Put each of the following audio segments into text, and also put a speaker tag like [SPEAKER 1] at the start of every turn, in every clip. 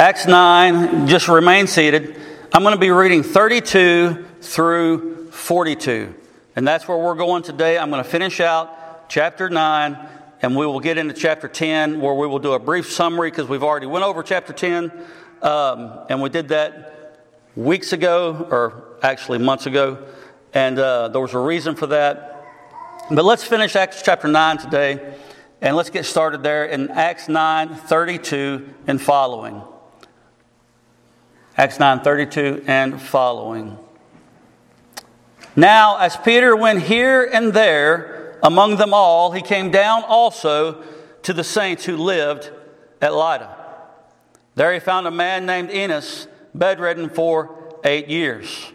[SPEAKER 1] Acts 9, just remain seated. I'm going to be reading 32 through 42. And that's where we're going today. I'm going to finish out chapter 9 and we will get into chapter 10 where we will do a brief summary because we've already went over chapter 10 um, and we did that weeks ago or actually months ago and uh, there was a reason for that but let's finish acts chapter 9 today and let's get started there in acts 9 32 and following acts 9:32 and following now as peter went here and there among them all, he came down also to the saints who lived at Lydda. There he found a man named Enos, bedridden for eight years,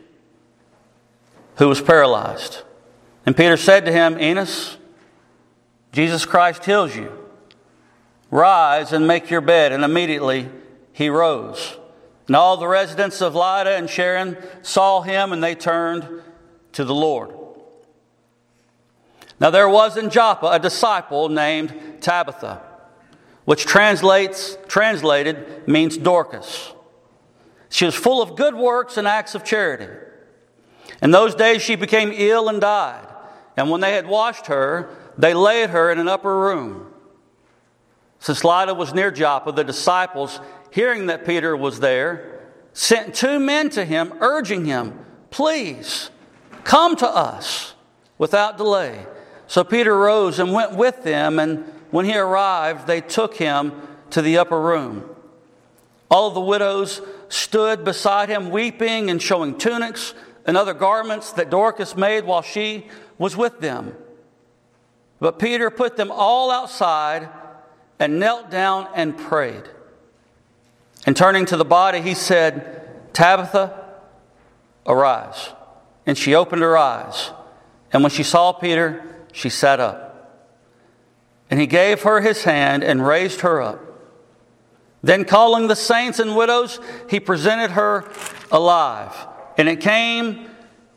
[SPEAKER 1] who was paralyzed. And Peter said to him, Enos, Jesus Christ heals you. Rise and make your bed. And immediately he rose. And all the residents of Lydda and Sharon saw him, and they turned to the Lord. Now there was in Joppa a disciple named Tabitha, which translates translated means Dorcas. She was full of good works and acts of charity. In those days she became ill and died. And when they had washed her, they laid her in an upper room. Since Lydda was near Joppa, the disciples, hearing that Peter was there, sent two men to him, urging him, Please, come to us without delay. So Peter rose and went with them, and when he arrived, they took him to the upper room. All the widows stood beside him, weeping and showing tunics and other garments that Dorcas made while she was with them. But Peter put them all outside and knelt down and prayed. And turning to the body, he said, Tabitha, arise. And she opened her eyes. And when she saw Peter, she sat up. And he gave her his hand and raised her up. Then, calling the saints and widows, he presented her alive. And it came,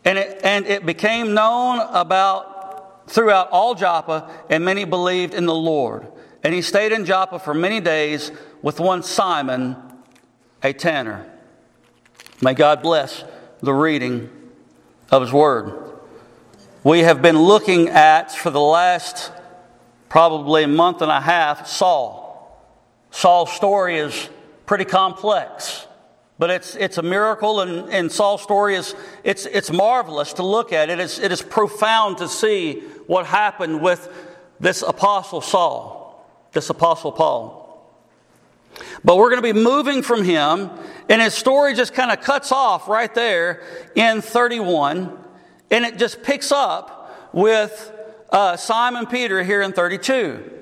[SPEAKER 1] and it, and it became known about throughout all Joppa, and many believed in the Lord. And he stayed in Joppa for many days with one Simon, a tanner. May God bless the reading of his word we have been looking at for the last probably a month and a half Saul. Saul's story is pretty complex, but it's, it's a miracle, and, and Saul's story is it's, it's marvelous to look at. It is, it is profound to see what happened with this apostle Saul, this apostle Paul. But we're going to be moving from him, and his story just kind of cuts off right there in 31 and it just picks up with uh, Simon Peter here in 32.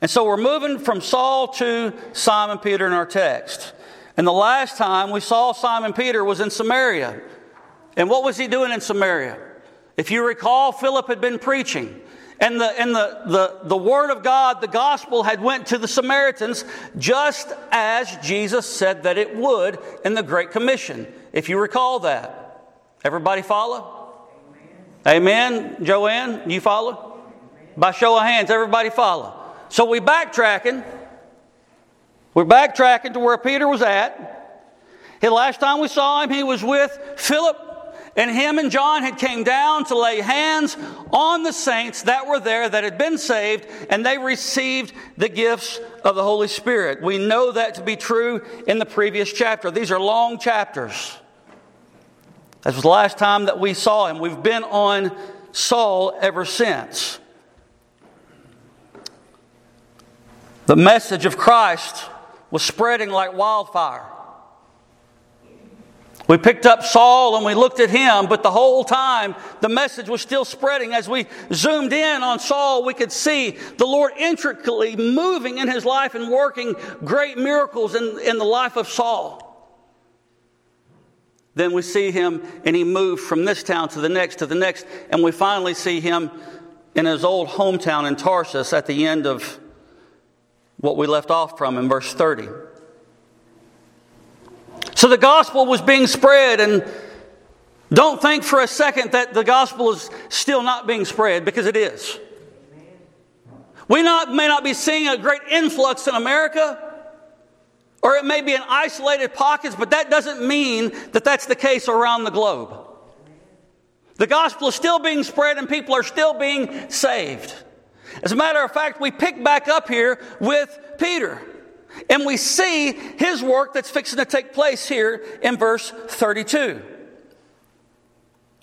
[SPEAKER 1] And so we're moving from Saul to Simon Peter in our text. And the last time we saw Simon Peter was in Samaria. And what was he doing in Samaria? If you recall, Philip had been preaching. And the, and the, the, the word of God, the gospel, had went to the Samaritans just as Jesus said that it would in the Great Commission. If you recall that. Everybody follow? Amen, Joanne? You follow? By show of hands, everybody follow. So we backtracking. We're backtracking to where Peter was at. The last time we saw him, he was with Philip, and him and John had came down to lay hands on the saints that were there that had been saved, and they received the gifts of the Holy Spirit. We know that to be true in the previous chapter. These are long chapters. That was the last time that we saw him. We've been on Saul ever since. The message of Christ was spreading like wildfire. We picked up Saul and we looked at him, but the whole time the message was still spreading. As we zoomed in on Saul, we could see the Lord intricately moving in his life and working great miracles in, in the life of Saul. Then we see him and he moved from this town to the next to the next, and we finally see him in his old hometown in Tarsus at the end of what we left off from in verse 30. So the gospel was being spread, and don't think for a second that the gospel is still not being spread because it is. We not, may not be seeing a great influx in America Or it may be in isolated pockets, but that doesn't mean that that's the case around the globe. The gospel is still being spread and people are still being saved. As a matter of fact, we pick back up here with Peter. And we see his work that's fixing to take place here in verse 32.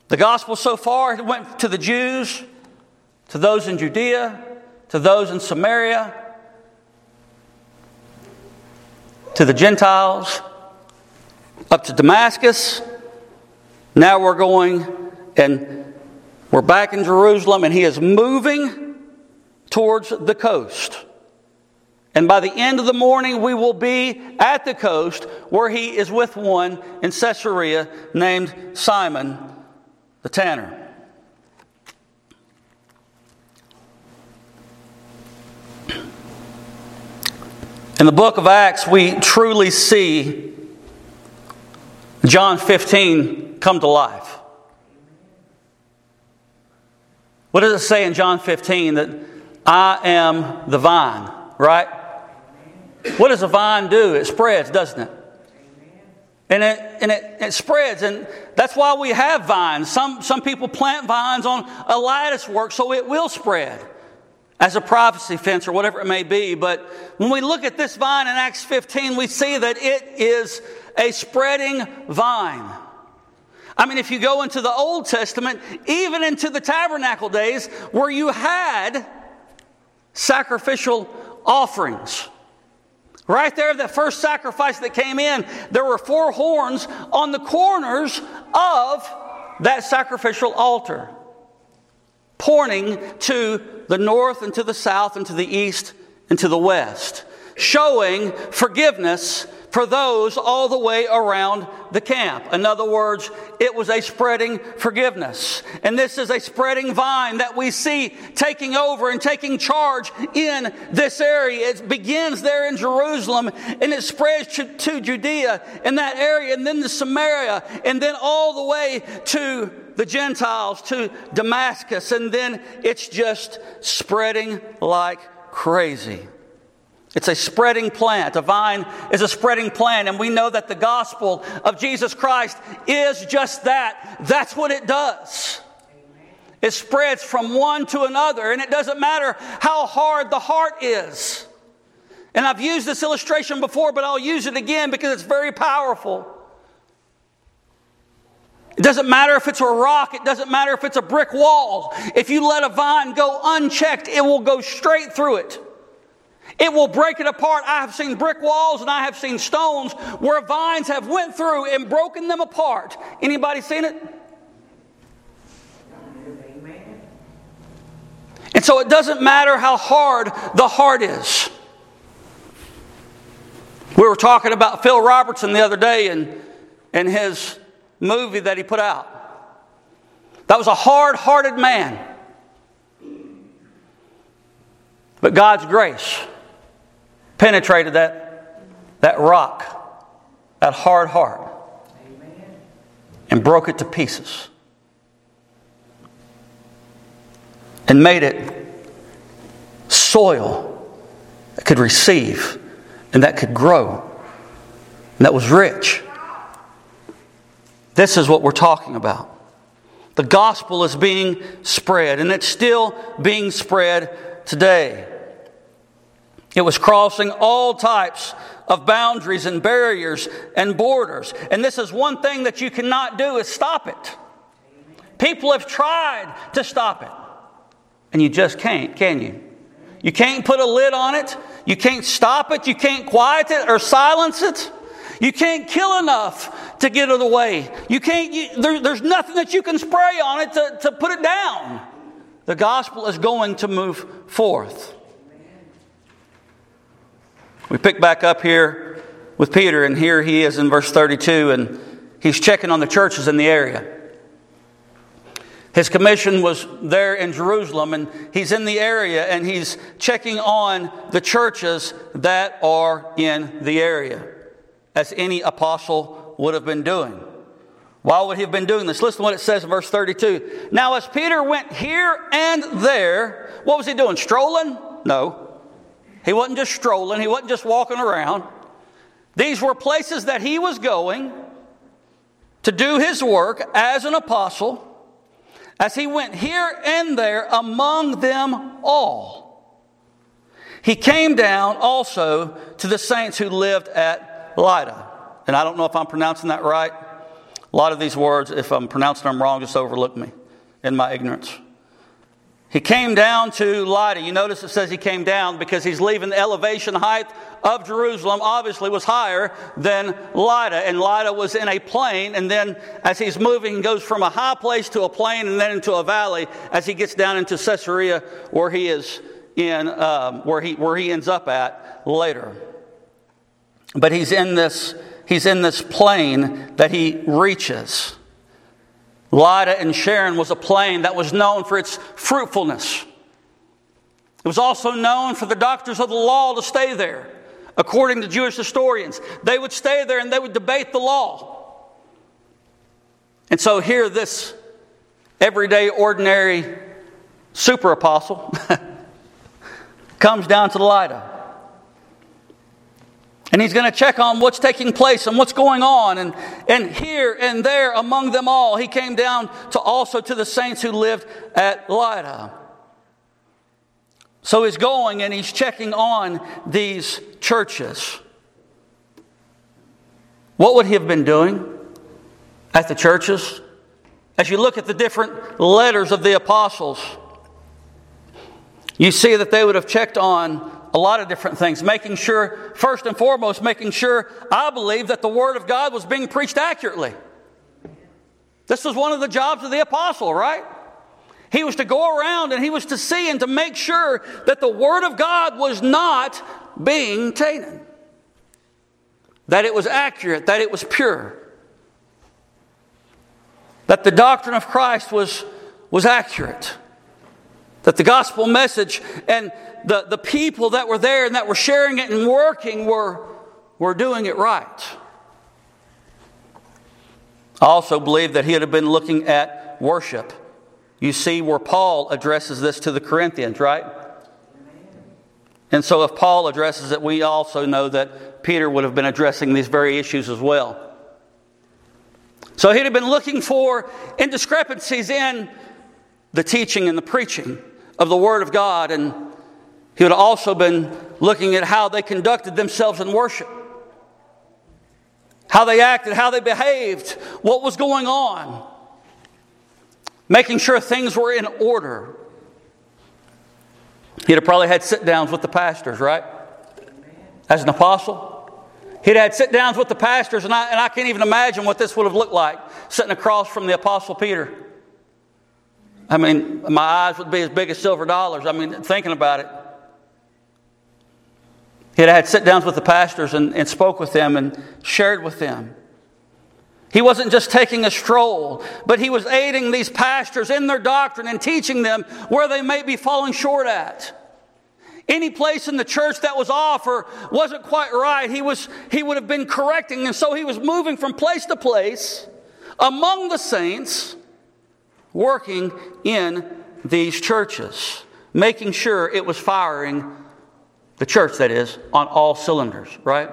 [SPEAKER 1] The gospel so far went to the Jews, to those in Judea, to those in Samaria, to the Gentiles, up to Damascus. Now we're going and we're back in Jerusalem, and he is moving towards the coast. And by the end of the morning, we will be at the coast where he is with one in Caesarea named Simon the tanner. In the book of Acts, we truly see John 15 come to life. What does it say in John 15? That I am the vine, right? What does a vine do? It spreads, doesn't it? And it, and it, it spreads, and that's why we have vines. Some, some people plant vines on a lattice work so it will spread as a prophecy fence or whatever it may be. But when we look at this vine in Acts 15, we see that it is a spreading vine. I mean, if you go into the Old Testament, even into the tabernacle days where you had sacrificial offerings. Right there, the first sacrifice that came in, there were four horns on the corners of that sacrificial altar pointing to the north and to the south and to the east and to the west, showing forgiveness for those all the way around the camp. In other words, it was a spreading forgiveness. And this is a spreading vine that we see taking over and taking charge in this area. It begins there in Jerusalem and it spreads to, to Judea in that area and then to Samaria and then all the way to the Gentiles to Damascus, and then it's just spreading like crazy. It's a spreading plant. A vine is a spreading plant, and we know that the gospel of Jesus Christ is just that. That's what it does. It spreads from one to another, and it doesn't matter how hard the heart is. And I've used this illustration before, but I'll use it again because it's very powerful. It doesn't matter if it's a rock, it doesn't matter if it's a brick wall. If you let a vine go unchecked, it will go straight through it. It will break it apart. I have seen brick walls and I have seen stones where vines have went through and broken them apart. Anybody seen it? And so it doesn't matter how hard the heart is. We were talking about Phil Robertson the other day and, and his movie that he put out. That was a hard hearted man. But God's grace penetrated that, that rock, that hard heart, and broke it to pieces. And made it soil that could receive and that could grow and that was rich. This is what we're talking about. The gospel is being spread, and it's still being spread today. It was crossing all types of boundaries and barriers and borders. And this is one thing that you cannot do is stop it. People have tried to stop it. And you just can't, can you? You can't put a lid on it. You can't stop it. You can't quiet it or silence it. You can't kill enough to get it away. You can't, you, there, there's nothing that you can spray on it to, to put it down. The gospel is going to move forth. We pick back up here with Peter, and here he is in verse 32, and he's checking on the churches in the area. His commission was there in Jerusalem, and he's in the area and he's checking on the churches that are in the area as any apostle would have been doing. Why would he have been doing this? Listen to what it says in verse 32. Now, as Peter went here and there, what was he doing? Strolling? No. He wasn't just strolling, he wasn't just walking around. These were places that he was going to do his work as an apostle, as he went here and there among them all. He came down also to the saints who lived at Lydda. And I don't know if I'm pronouncing that right. A lot of these words, if I'm pronouncing them wrong, just overlook me in my ignorance. He came down to Lydda. You notice it says he came down because he's leaving the elevation height of Jerusalem, obviously was higher than Lydda. And Lydda was in a plain. And then as he's moving, he goes from a high place to a plain and then into a valley as he gets down into Caesarea where he is in, um, where, he, where he ends up at later. But he's in this, he's in this plain that he reaches. Lydda and Sharon was a plain that was known for its fruitfulness. It was also known for the doctors of the law to stay there, according to Jewish historians. They would stay there and they would debate the law. And so here, this everyday, ordinary super apostle comes down to the Lydda. And he's going to check on what's taking place and what's going on. And, and here and there among them all, he came down to also to the saints who lived at Lydda. So he's going and he's checking on these churches. What would he have been doing at the churches? As you look at the different letters of the apostles, you see that they would have checked on a lot of different things, making sure, first and foremost, making sure I believe that the Word of God was being preached accurately. This was one of the jobs of the apostle, right? He was to go around and he was to see and to make sure that the Word of God was not being tainted, that it was accurate, that it was pure, that the doctrine of Christ was, was accurate, that the gospel message and the, the people that were there and that were sharing it and working were, were doing it right. I also believe that he would have been looking at worship. You see where Paul addresses this to the Corinthians, right? And so, if Paul addresses it, we also know that Peter would have been addressing these very issues as well. So, he'd have been looking for indiscrepancies in the teaching and the preaching of the Word of God and he would have also been looking at how they conducted themselves in worship, how they acted, how they behaved, what was going on, making sure things were in order. He'd have probably had sit downs with the pastors, right? As an apostle. He'd had sit downs with the pastors, and I, and I can't even imagine what this would have looked like sitting across from the apostle Peter. I mean, my eyes would be as big as silver dollars. I mean, thinking about it. He had sit downs with the pastors and, and spoke with them and shared with them. He wasn't just taking a stroll, but he was aiding these pastors in their doctrine and teaching them where they may be falling short at. Any place in the church that was off or wasn't quite right, he, was, he would have been correcting. And so he was moving from place to place among the saints, working in these churches, making sure it was firing the church, that is, on all cylinders, right?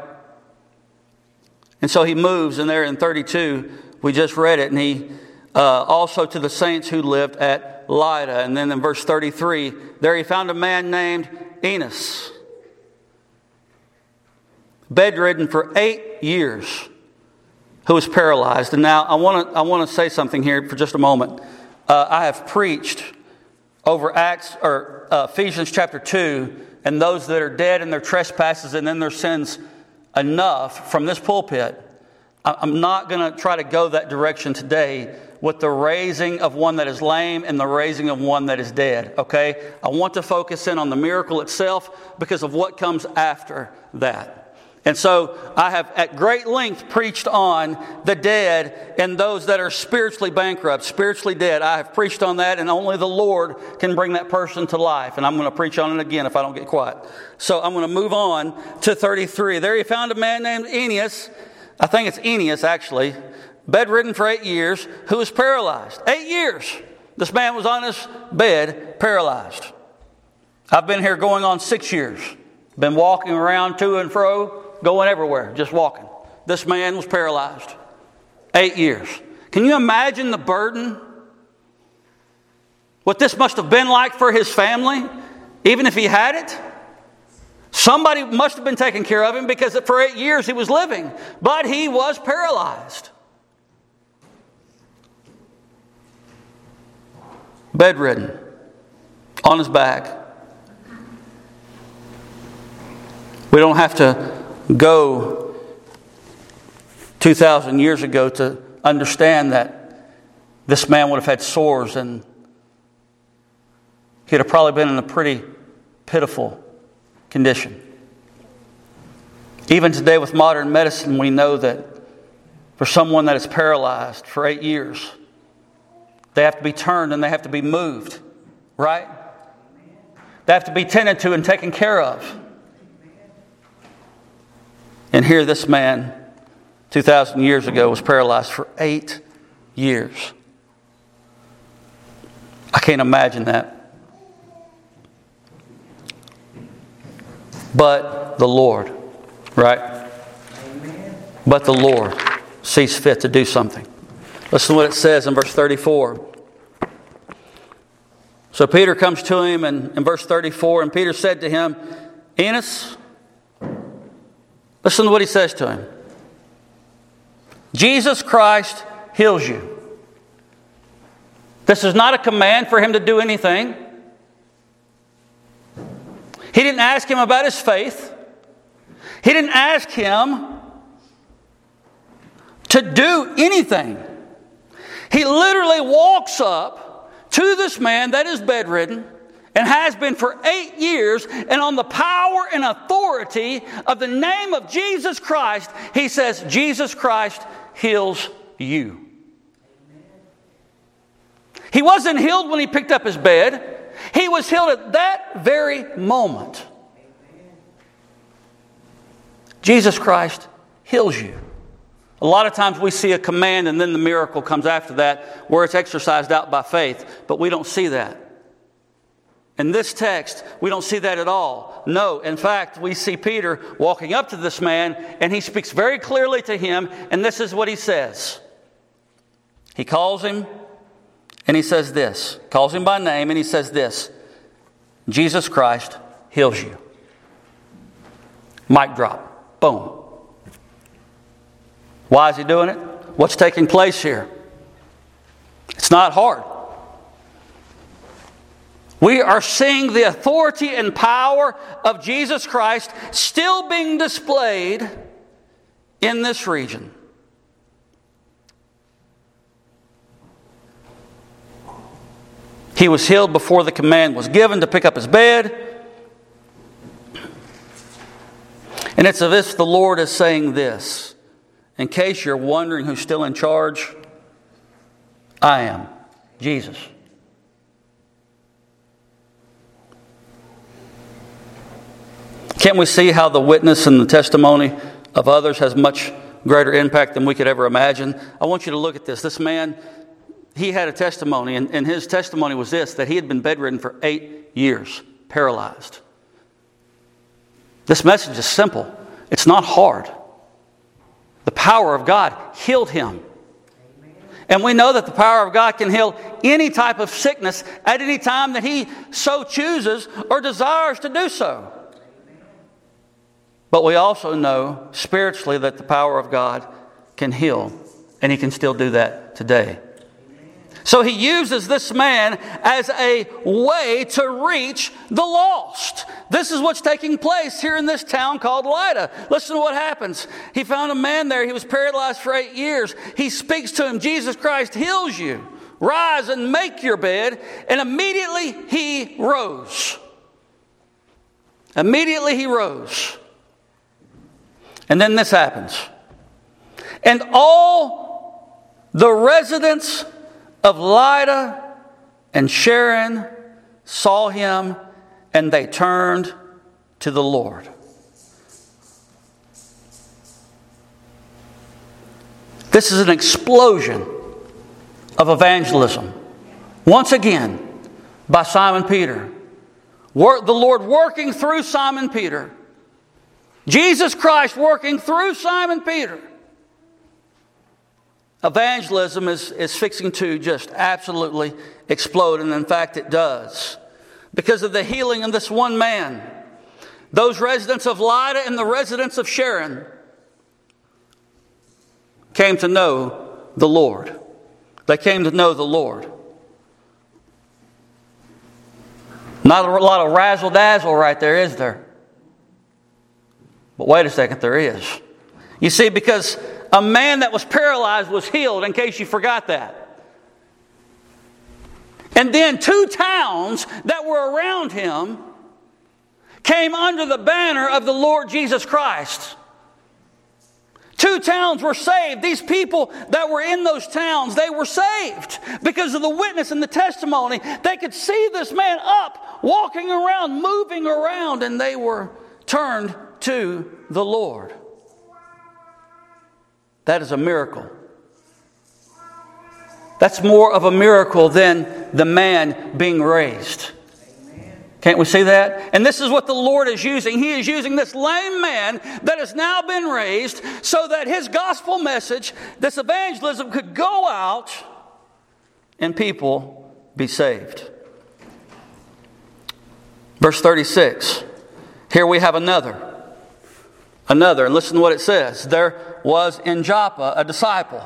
[SPEAKER 1] And so he moves, and there in 32, we just read it, and he uh, also to the saints who lived at Lydda. And then in verse 33, there he found a man named Enos, bedridden for eight years, who was paralyzed. And now I want to I want to say something here for just a moment. Uh, I have preached over Acts or uh, Ephesians chapter 2 and those that are dead in their trespasses and in their sins enough from this pulpit. I'm not going to try to go that direction today with the raising of one that is lame and the raising of one that is dead, okay? I want to focus in on the miracle itself because of what comes after that. And so I have at great length preached on the dead and those that are spiritually bankrupt, spiritually dead. I have preached on that, and only the Lord can bring that person to life. And I'm going to preach on it again if I don't get quiet. So I'm going to move on to 33. There he found a man named Aeneas. I think it's Aeneas, actually, bedridden for eight years, who was paralyzed. Eight years. This man was on his bed, paralyzed. I've been here going on six years. Been walking around to and fro going everywhere, just walking. This man was paralyzed. Eight years. Can you imagine the burden? What this must have been like for his family, even if he had it? Somebody must have been taking care of him because for eight years he was living, but he was paralyzed. Bedridden, on his back. We don't have to go 2,000 years ago to understand that this man would have had sores and he'd have probably been in a pretty pitiful condition. Even today, with modern medicine, we know that for someone that is paralyzed for eight years, they have to be turned and they have to be moved, right? They have to be tended to and taken care of. And here, this man, 2,000 years ago, was paralyzed for eight years. I can't imagine that. But the Lord, right? But the Lord sees fit to do something. Listen to what it says in verse 34. So Peter comes to him in, in verse 34, and Peter said to him, Enos, listen to what he says to him Jesus Christ heals you. This is not a command for him to do anything. He didn't ask him about his faith. He didn't ask him to do anything. He literally walks up to this man that is bedridden and has been for eight years, and on the power and authority of the name of Jesus Christ, he says, Jesus Christ heals you. He wasn't healed when he picked up his bed. He was healed at that very moment. Jesus Christ heals you. A lot of times we see a command and then the miracle comes after that where it's exercised out by faith, but we don't see that. In this text, we don't see that at all. No, in fact, we see Peter walking up to this man and he speaks very clearly to him, and this is what he says. He calls him and he says this, calls him by name, and he says this Jesus Christ heals you. Mic drop. Boom. Why is he doing it? What's taking place here? It's not hard. We are seeing the authority and power of Jesus Christ still being displayed in this region. He was healed before the command was given to pick up his bed. And it's as if the Lord is saying this. In case you're wondering who's still in charge, I am Jesus. Can't we see how the witness and the testimony of others has much greater impact than we could ever imagine? I want you to look at this. This man he had a testimony, and, and his testimony was this that he had been bedridden for eight years, paralyzed. This message is simple, it's not hard. The power of God healed him. And we know that the power of God can heal any type of sickness at any time that He so chooses or desires to do so. But we also know spiritually that the power of God can heal, and He can still do that today. So he uses this man as a way to reach the lost. This is what's taking place here in this town called Lydda. Listen to what happens. He found a man there. He was paralyzed for eight years. He speaks to him Jesus Christ heals you. Rise and make your bed. And immediately he rose. Immediately he rose. And then this happens. And all the residents of Lydda and Sharon saw him and they turned to the Lord. This is an explosion of evangelism. Once again, by Simon Peter. the Lord working through Simon Peter, Jesus Christ working through Simon Peter. Evangelism is, is fixing to just absolutely explode, and in fact, it does. Because of the healing of this one man, those residents of Lydda and the residents of Sharon came to know the Lord. They came to know the Lord. Not a lot of razzle dazzle right there, is there? But wait a second, there is. You see, because a man that was paralyzed was healed, in case you forgot that. And then two towns that were around him came under the banner of the Lord Jesus Christ. Two towns were saved. These people that were in those towns, they were saved because of the witness and the testimony. They could see this man up, walking around, moving around, and they were turned to the Lord. That is a miracle. That's more of a miracle than the man being raised. Can't we see that? And this is what the Lord is using. He is using this lame man that has now been raised so that his gospel message, this evangelism, could go out and people be saved. Verse 36. Here we have another. Another. And listen to what it says. There was in Joppa a disciple.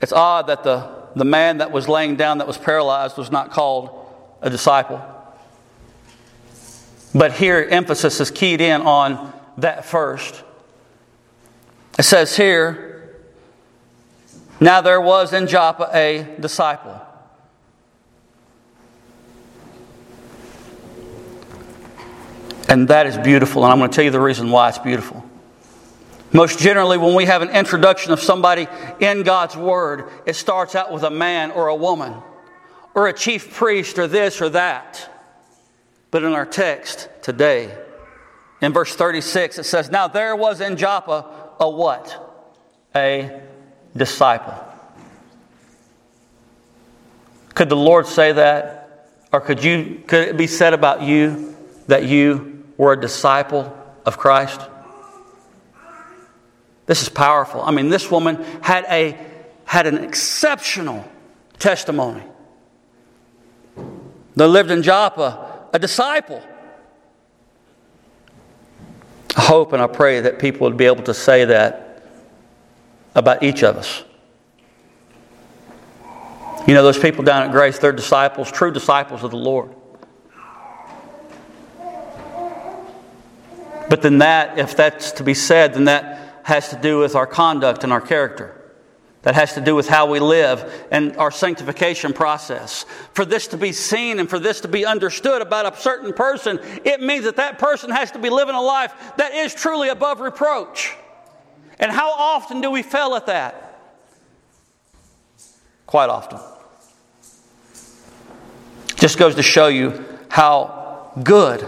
[SPEAKER 1] It's odd that the, the man that was laying down that was paralyzed was not called a disciple. But here, emphasis is keyed in on that first. It says here, now there was in Joppa a disciple. And that is beautiful, and I'm going to tell you the reason why it's beautiful. Most generally, when we have an introduction of somebody in God's Word, it starts out with a man or a woman or a chief priest or this or that. But in our text today, in verse 36, it says, Now there was in Joppa a what? A disciple. Could the Lord say that? Or could, you, could it be said about you that you were a disciple of Christ? This is powerful. I mean, this woman had, a, had an exceptional testimony. There lived in Joppa a disciple. I hope and I pray that people would be able to say that about each of us. You know, those people down at Grace, they're disciples, true disciples of the Lord. But then, that, if that's to be said, then that has to do with our conduct and our character. That has to do with how we live and our sanctification process. For this to be seen and for this to be understood about a certain person, it means that that person has to be living a life that is truly above reproach. And how often do we fail at that? Quite often. Just goes to show you how good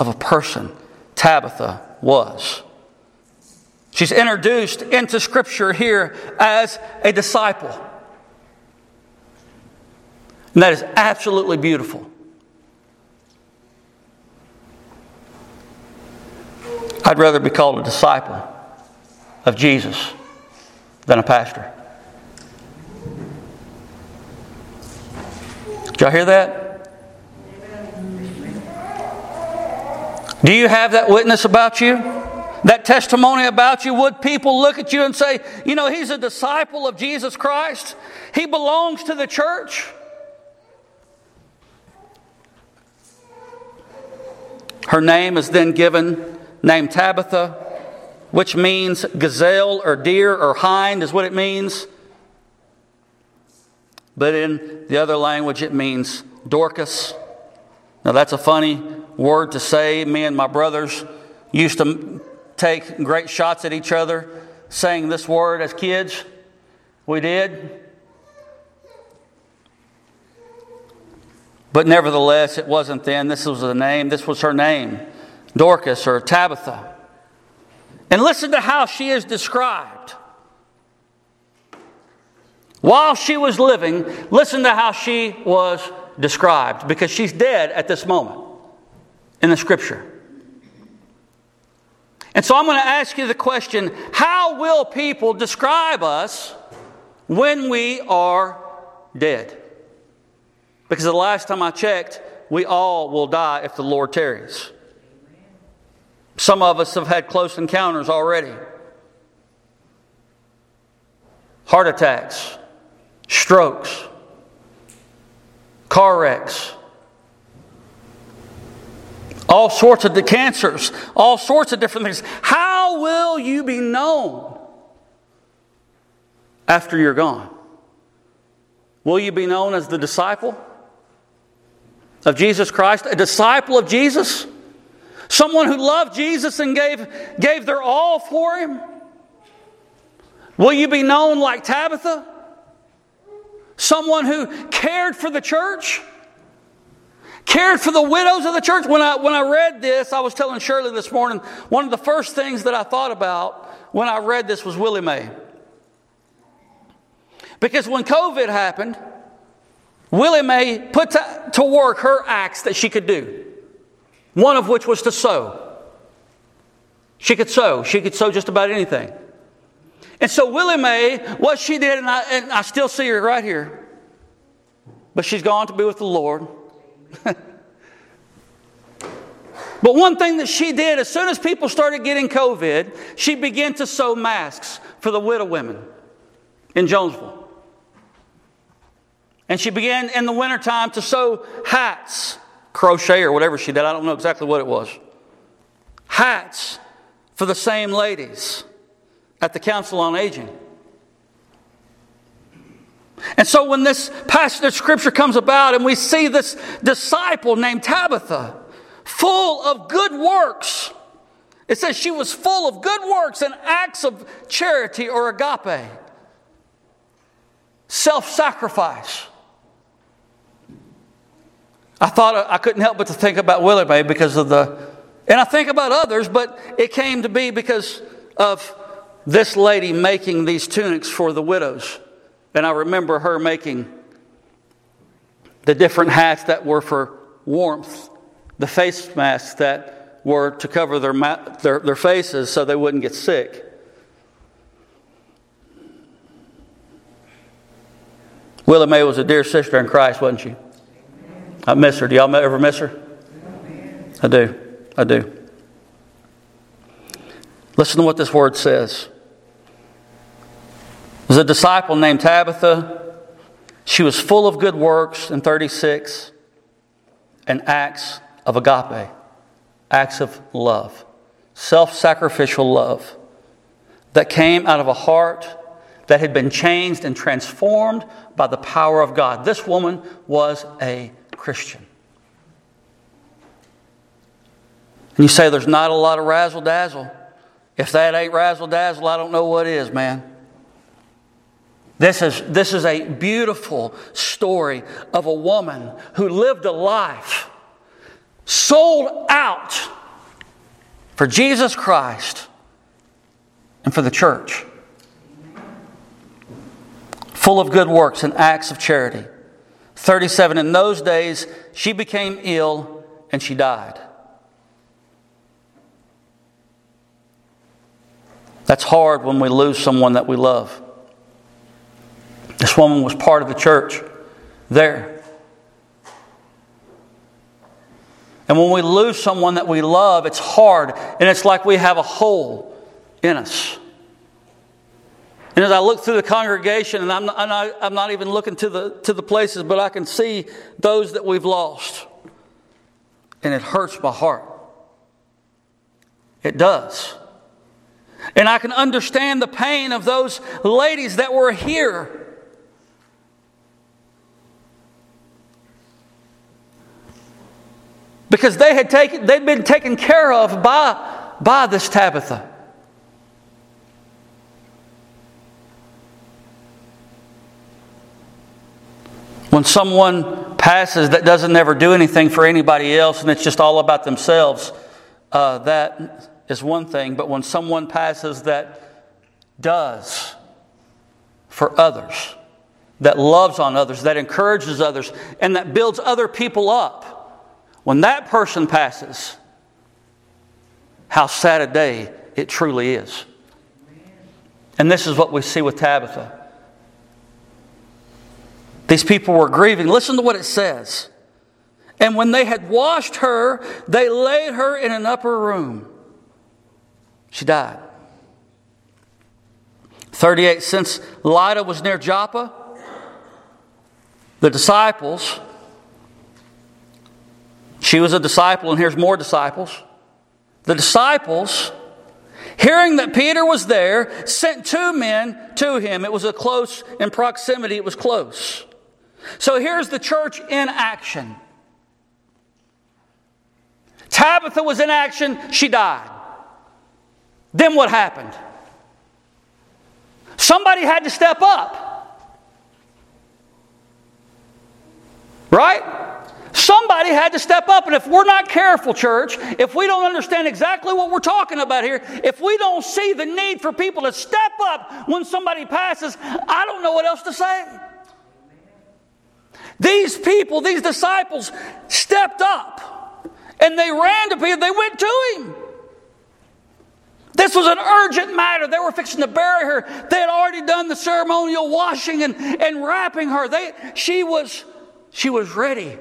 [SPEAKER 1] of a person Tabitha was. She's introduced into Scripture here as a disciple. And that is absolutely beautiful. I'd rather be called a disciple of Jesus than a pastor. Did y'all hear that? Do you have that witness about you? that testimony about you, would people look at you and say, you know, he's a disciple of Jesus Christ? He belongs to the church? Her name is then given, named Tabitha, which means gazelle or deer or hind, is what it means. But in the other language, it means Dorcas. Now, that's a funny word to say. Me and my brothers used to take great shots at each other saying this word as kids. We did. But nevertheless, it wasn't then. This was the name. This was her name Dorcas or Tabitha. And listen to how she is described. While she was living, listen to how she was described because she's dead at this moment in the scripture. And so I'm going to ask you the question how will people describe us when we are dead? Because the last time I checked, we all will die if the Lord tarries. Some of us have had close encounters already heart attacks, strokes, car wrecks, all sorts of the cancers, all sorts of different things. How will you be known after you're gone? Will you be known as the disciple of Jesus Christ, a disciple of Jesus? Someone who loved Jesus and gave, gave their all for him? Will you be known like Tabitha? Someone who cared for the church? Cared for the widows of the church. When I, when I read this, I was telling Shirley this morning, one of the first things that I thought about when I read this was Willie Mae. Because when COVID happened, Willie Mae put to, to work her acts that she could do, one of which was to sew. She could sew, she could sew just about anything. And so Willie Mae, what she did, and I, and I still see her right here, but she's gone to be with the Lord. but one thing that she did, as soon as people started getting COVID, she began to sew masks for the widow women in Jonesville. And she began in the wintertime to sew hats, crochet or whatever she did. I don't know exactly what it was. Hats for the same ladies at the Council on Aging. And so when this passage of scripture comes about and we see this disciple named Tabitha, full of good works, it says she was full of good works and acts of charity or agape, self sacrifice. I thought uh, I couldn't help but to think about Mae because of the, and I think about others, but it came to be because of this lady making these tunics for the widows. And I remember her making the different hats that were for warmth, the face masks that were to cover their, ma- their, their faces so they wouldn't get sick. Willie Mae was a dear sister in Christ, wasn't she? I miss her. Do y'all ever miss her? I do. I do. Listen to what this word says. There's a disciple named Tabitha. She was full of good works in 36 and acts of agape, acts of love, self sacrificial love that came out of a heart that had been changed and transformed by the power of God. This woman was a Christian. And you say there's not a lot of razzle dazzle. If that ain't razzle dazzle, I don't know what is, man. This is, this is a beautiful story of a woman who lived a life sold out for Jesus Christ and for the church, full of good works and acts of charity. 37, in those days, she became ill and she died. That's hard when we lose someone that we love. This woman was part of the church there. And when we lose someone that we love, it's hard, and it's like we have a hole in us. And as I look through the congregation, and I'm not, I'm not, I'm not even looking to the, to the places, but I can see those that we've lost. And it hurts my heart. It does. And I can understand the pain of those ladies that were here because they had taken, they'd been taken care of by, by this Tabitha. When someone passes that doesn't ever do anything for anybody else and it's just all about themselves, uh, that is one thing. But when someone passes that does for others, that loves on others, that encourages others, and that builds other people up, when that person passes, how sad a day it truly is. And this is what we see with Tabitha. These people were grieving. Listen to what it says. And when they had washed her, they laid her in an upper room. She died. 38 Since Lydda was near Joppa, the disciples, she was a disciple, and here's more disciples. The disciples, hearing that Peter was there, sent two men to him. It was a close, in proximity, it was close. So here's the church in action. Tabitha was in action, she died. Then what happened? Somebody had to step up. Right? Somebody had to step up. And if we're not careful, church, if we don't understand exactly what we're talking about here, if we don't see the need for people to step up when somebody passes, I don't know what else to say. These people, these disciples, stepped up and they ran to Peter, they went to him. This was an urgent matter. They were fixing to bury her. They had already done the ceremonial washing and, and wrapping her. They, she, was, she was ready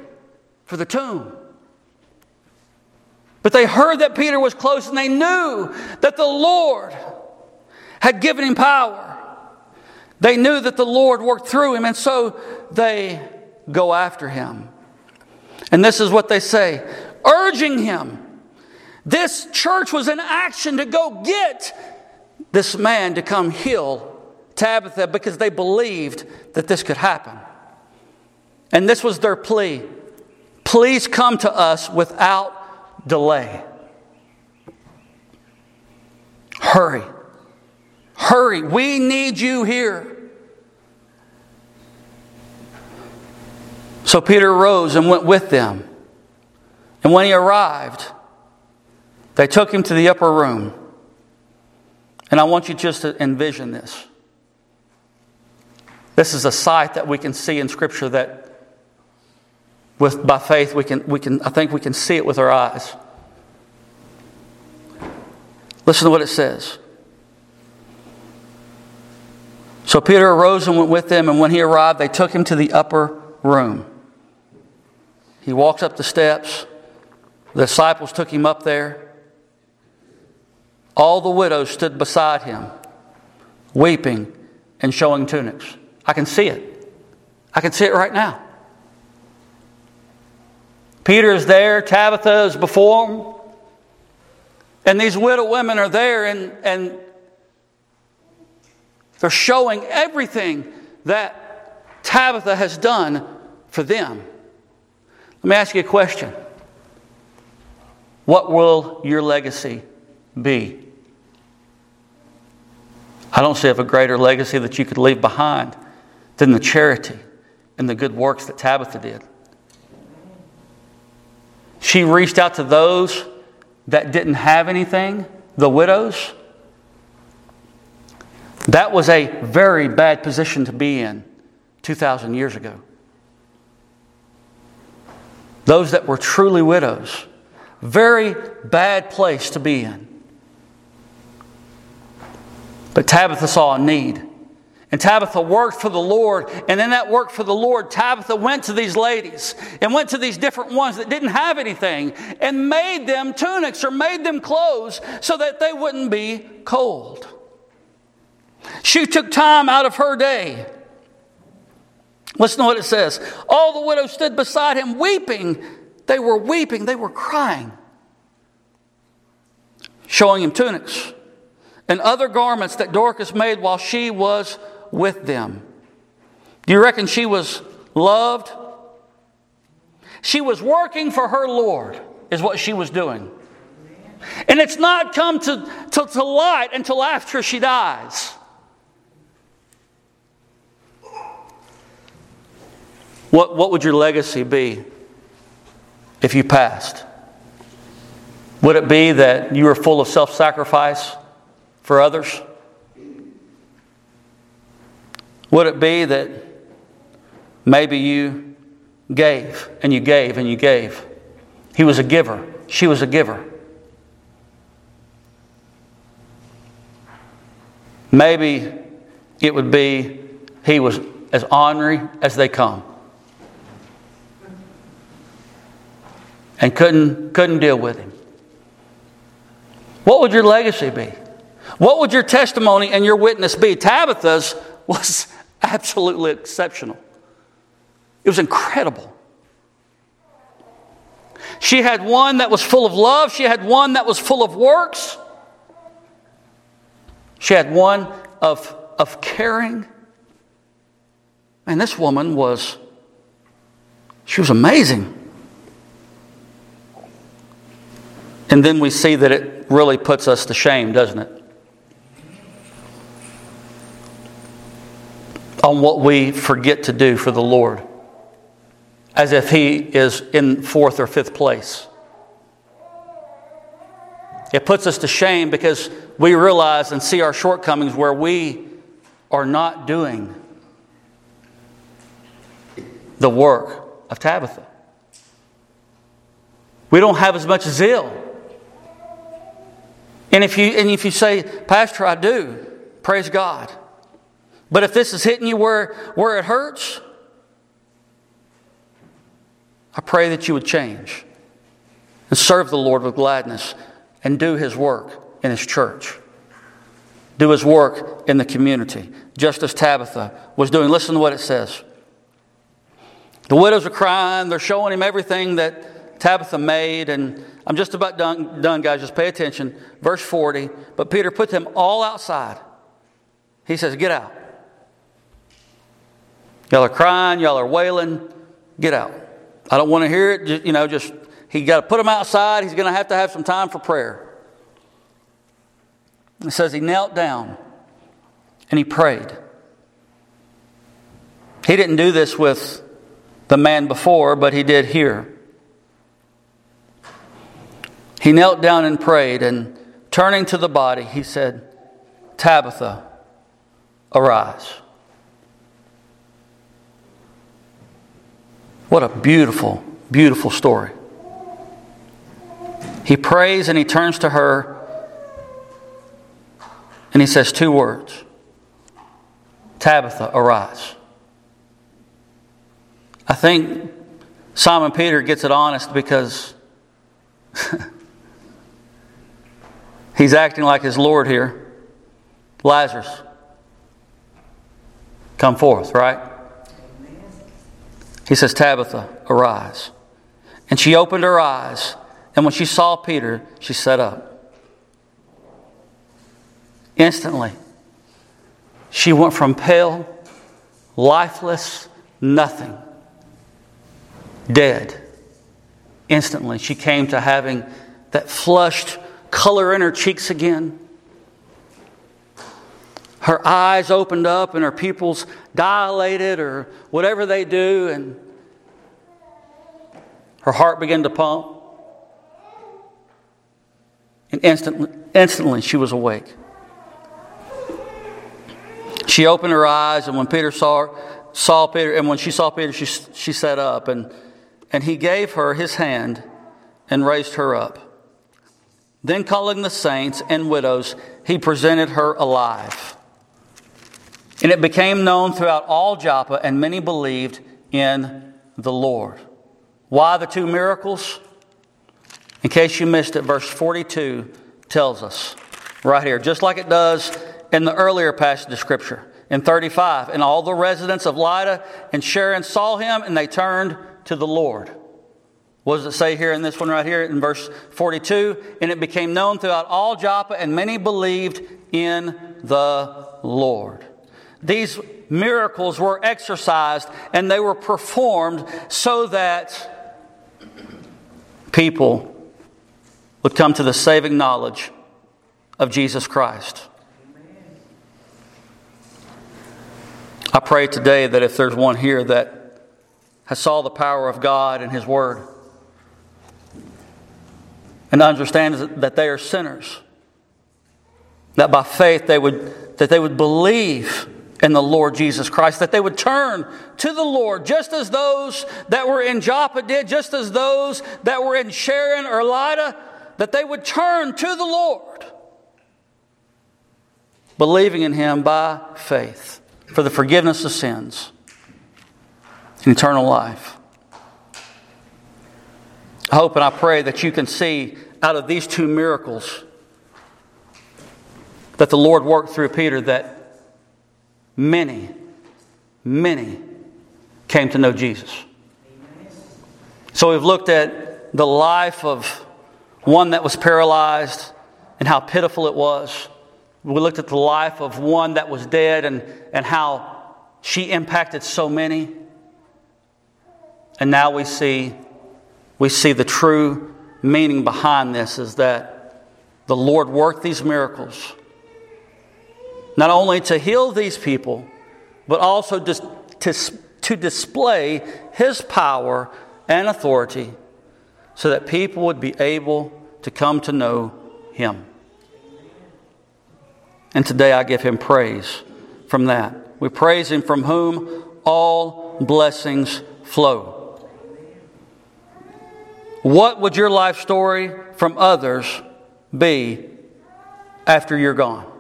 [SPEAKER 1] for the tomb. But they heard that Peter was close and they knew that the Lord had given him power. They knew that the Lord worked through him, and so they go after him. And this is what they say urging him. This church was in action to go get this man to come heal Tabitha because they believed that this could happen. And this was their plea please come to us without delay. Hurry. Hurry. We need you here. So Peter rose and went with them. And when he arrived, they took him to the upper room. And I want you just to envision this. This is a sight that we can see in Scripture that, with, by faith, we can, we can, I think we can see it with our eyes. Listen to what it says. So Peter arose and went with them, and when he arrived, they took him to the upper room. He walks up the steps. The disciples took him up there. All the widows stood beside him, weeping and showing tunics. I can see it. I can see it right now. Peter is there, Tabitha is before him, and these widow women are there, and, and they're showing everything that Tabitha has done for them. Let me ask you a question. What will your legacy be? I don't see of a greater legacy that you could leave behind than the charity and the good works that Tabitha did. She reached out to those that didn't have anything, the widows. That was a very bad position to be in 2,000 years ago. Those that were truly widows. Very bad place to be in. But Tabitha saw a need. And Tabitha worked for the Lord. And in that work for the Lord, Tabitha went to these ladies and went to these different ones that didn't have anything and made them tunics or made them clothes so that they wouldn't be cold. She took time out of her day Listen to what it says. All the widows stood beside him weeping. They were weeping, they were crying, showing him tunics and other garments that Dorcas made while she was with them. Do you reckon she was loved? She was working for her Lord, is what she was doing. And it's not come to, to, to light until after she dies. What, what would your legacy be if you passed? Would it be that you were full of self sacrifice for others? Would it be that maybe you gave and you gave and you gave? He was a giver, she was a giver. maybe it would be he was as ornery as they come. And couldn't, couldn't deal with him. What would your legacy be? What would your testimony and your witness be? Tabitha's was absolutely exceptional. It was incredible. She had one that was full of love, she had one that was full of works, she had one of, of caring. And this woman was, she was amazing. And then we see that it really puts us to shame, doesn't it? On what we forget to do for the Lord as if he is in fourth or fifth place. It puts us to shame because we realize and see our shortcomings where we are not doing the work of Tabitha. We don't have as much zeal. And if you, and if you say, Pastor, I do, praise God. But if this is hitting you where, where it hurts, I pray that you would change and serve the Lord with gladness and do His work in His church. Do His work in the community, just as Tabitha was doing. Listen to what it says. The widows are crying, they're showing him everything that Tabitha made, and I'm just about done, done, guys. Just pay attention. Verse 40. But Peter put them all outside. He says, Get out. Y'all are crying, y'all are wailing. Get out. I don't want to hear it. Just, you know, just he got to put him outside. He's going to have to have some time for prayer. It says he knelt down and he prayed. He didn't do this with the man before, but he did here. He knelt down and prayed, and turning to the body, he said, Tabitha, arise. What a beautiful, beautiful story. He prays and he turns to her and he says two words Tabitha, arise. I think Simon Peter gets it honest because he's acting like his Lord here. Lazarus, come forth, right? He says, Tabitha, arise. And she opened her eyes, and when she saw Peter, she sat up. Instantly, she went from pale, lifeless, nothing, dead. Instantly, she came to having that flushed color in her cheeks again. Her eyes opened up and her pupils dilated, or whatever they do, and her heart began to pump. And instantly, instantly she was awake. She opened her eyes, and when Peter saw her, saw Peter, and when she saw Peter, she, she sat up, and, and he gave her his hand and raised her up. Then, calling the saints and widows, he presented her alive. And it became known throughout all Joppa, and many believed in the Lord. Why the two miracles? In case you missed it, verse 42 tells us right here, just like it does in the earlier passage of Scripture. In 35, and all the residents of Lydda and Sharon saw him, and they turned to the Lord. What does it say here in this one right here in verse 42? And it became known throughout all Joppa, and many believed in the Lord. These miracles were exercised and they were performed so that people would come to the saving knowledge of Jesus Christ. I pray today that if there's one here that has saw the power of God and His Word and understands that they are sinners, that by faith they would, that they would believe in the Lord Jesus Christ, that they would turn to the Lord, just as those that were in Joppa did, just as those that were in Sharon or Lydda, that they would turn to the Lord. believing in him by faith for the forgiveness of sins and eternal life. I hope and I pray that you can see out of these two miracles that the Lord worked through Peter that many, many came to know Jesus. So we've looked at the life of one that was paralyzed and how pitiful it was. We looked at the life of one that was dead and, and how she impacted so many. And now we see, we see the true meaning behind this is that the Lord worked these miracles not only to heal these people, but also to, to, to display His power and authority so that people would be able to come to know Him. And today I give Him praise from that. We praise Him from whom all blessings flow. What would your life story from others be after you're gone?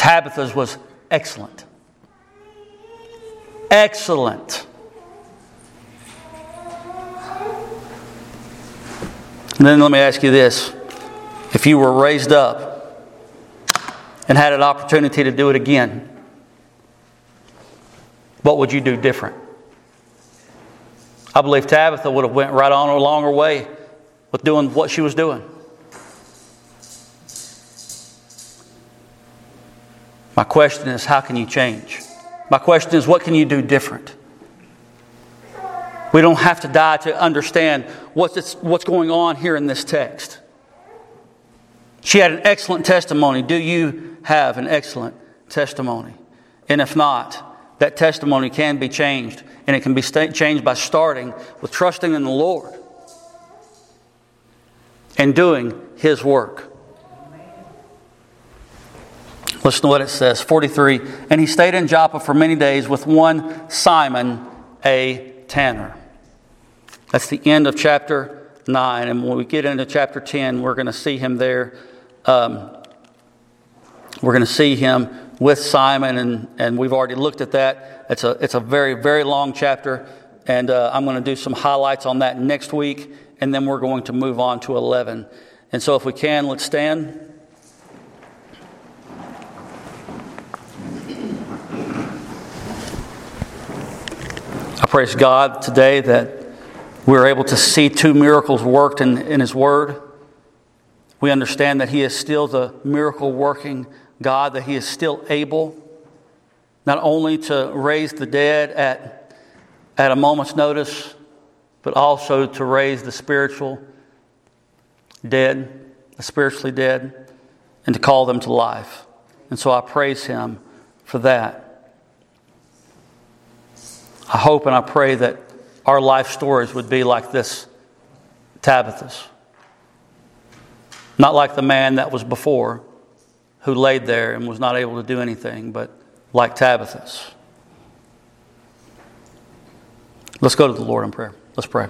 [SPEAKER 1] Tabitha's was excellent. Excellent. And then let me ask you this if you were raised up and had an opportunity to do it again, what would you do different? I believe Tabitha would have went right on along her way with doing what she was doing. My question is, how can you change? My question is, what can you do different? We don't have to die to understand what's, what's going on here in this text. She had an excellent testimony. Do you have an excellent testimony? And if not, that testimony can be changed, and it can be st- changed by starting with trusting in the Lord and doing His work. Listen to what it says 43. And he stayed in Joppa for many days with one Simon, a tanner. That's the end of chapter 9. And when we get into chapter 10, we're going to see him there. Um, we're going to see him with Simon, and, and we've already looked at that. It's a, it's a very, very long chapter, and uh, I'm going to do some highlights on that next week, and then we're going to move on to 11. And so, if we can, let's stand. Praise God today that we are able to see two miracles worked in, in His Word. We understand that He is still the miracle working God, that He is still able not only to raise the dead at, at a moment's notice, but also to raise the spiritual dead, the spiritually dead, and to call them to life. And so I praise Him for that. I hope and I pray that our life stories would be like this Tabitha's. Not like the man that was before who laid there and was not able to do anything, but like Tabitha's. Let's go to the Lord in prayer. Let's pray.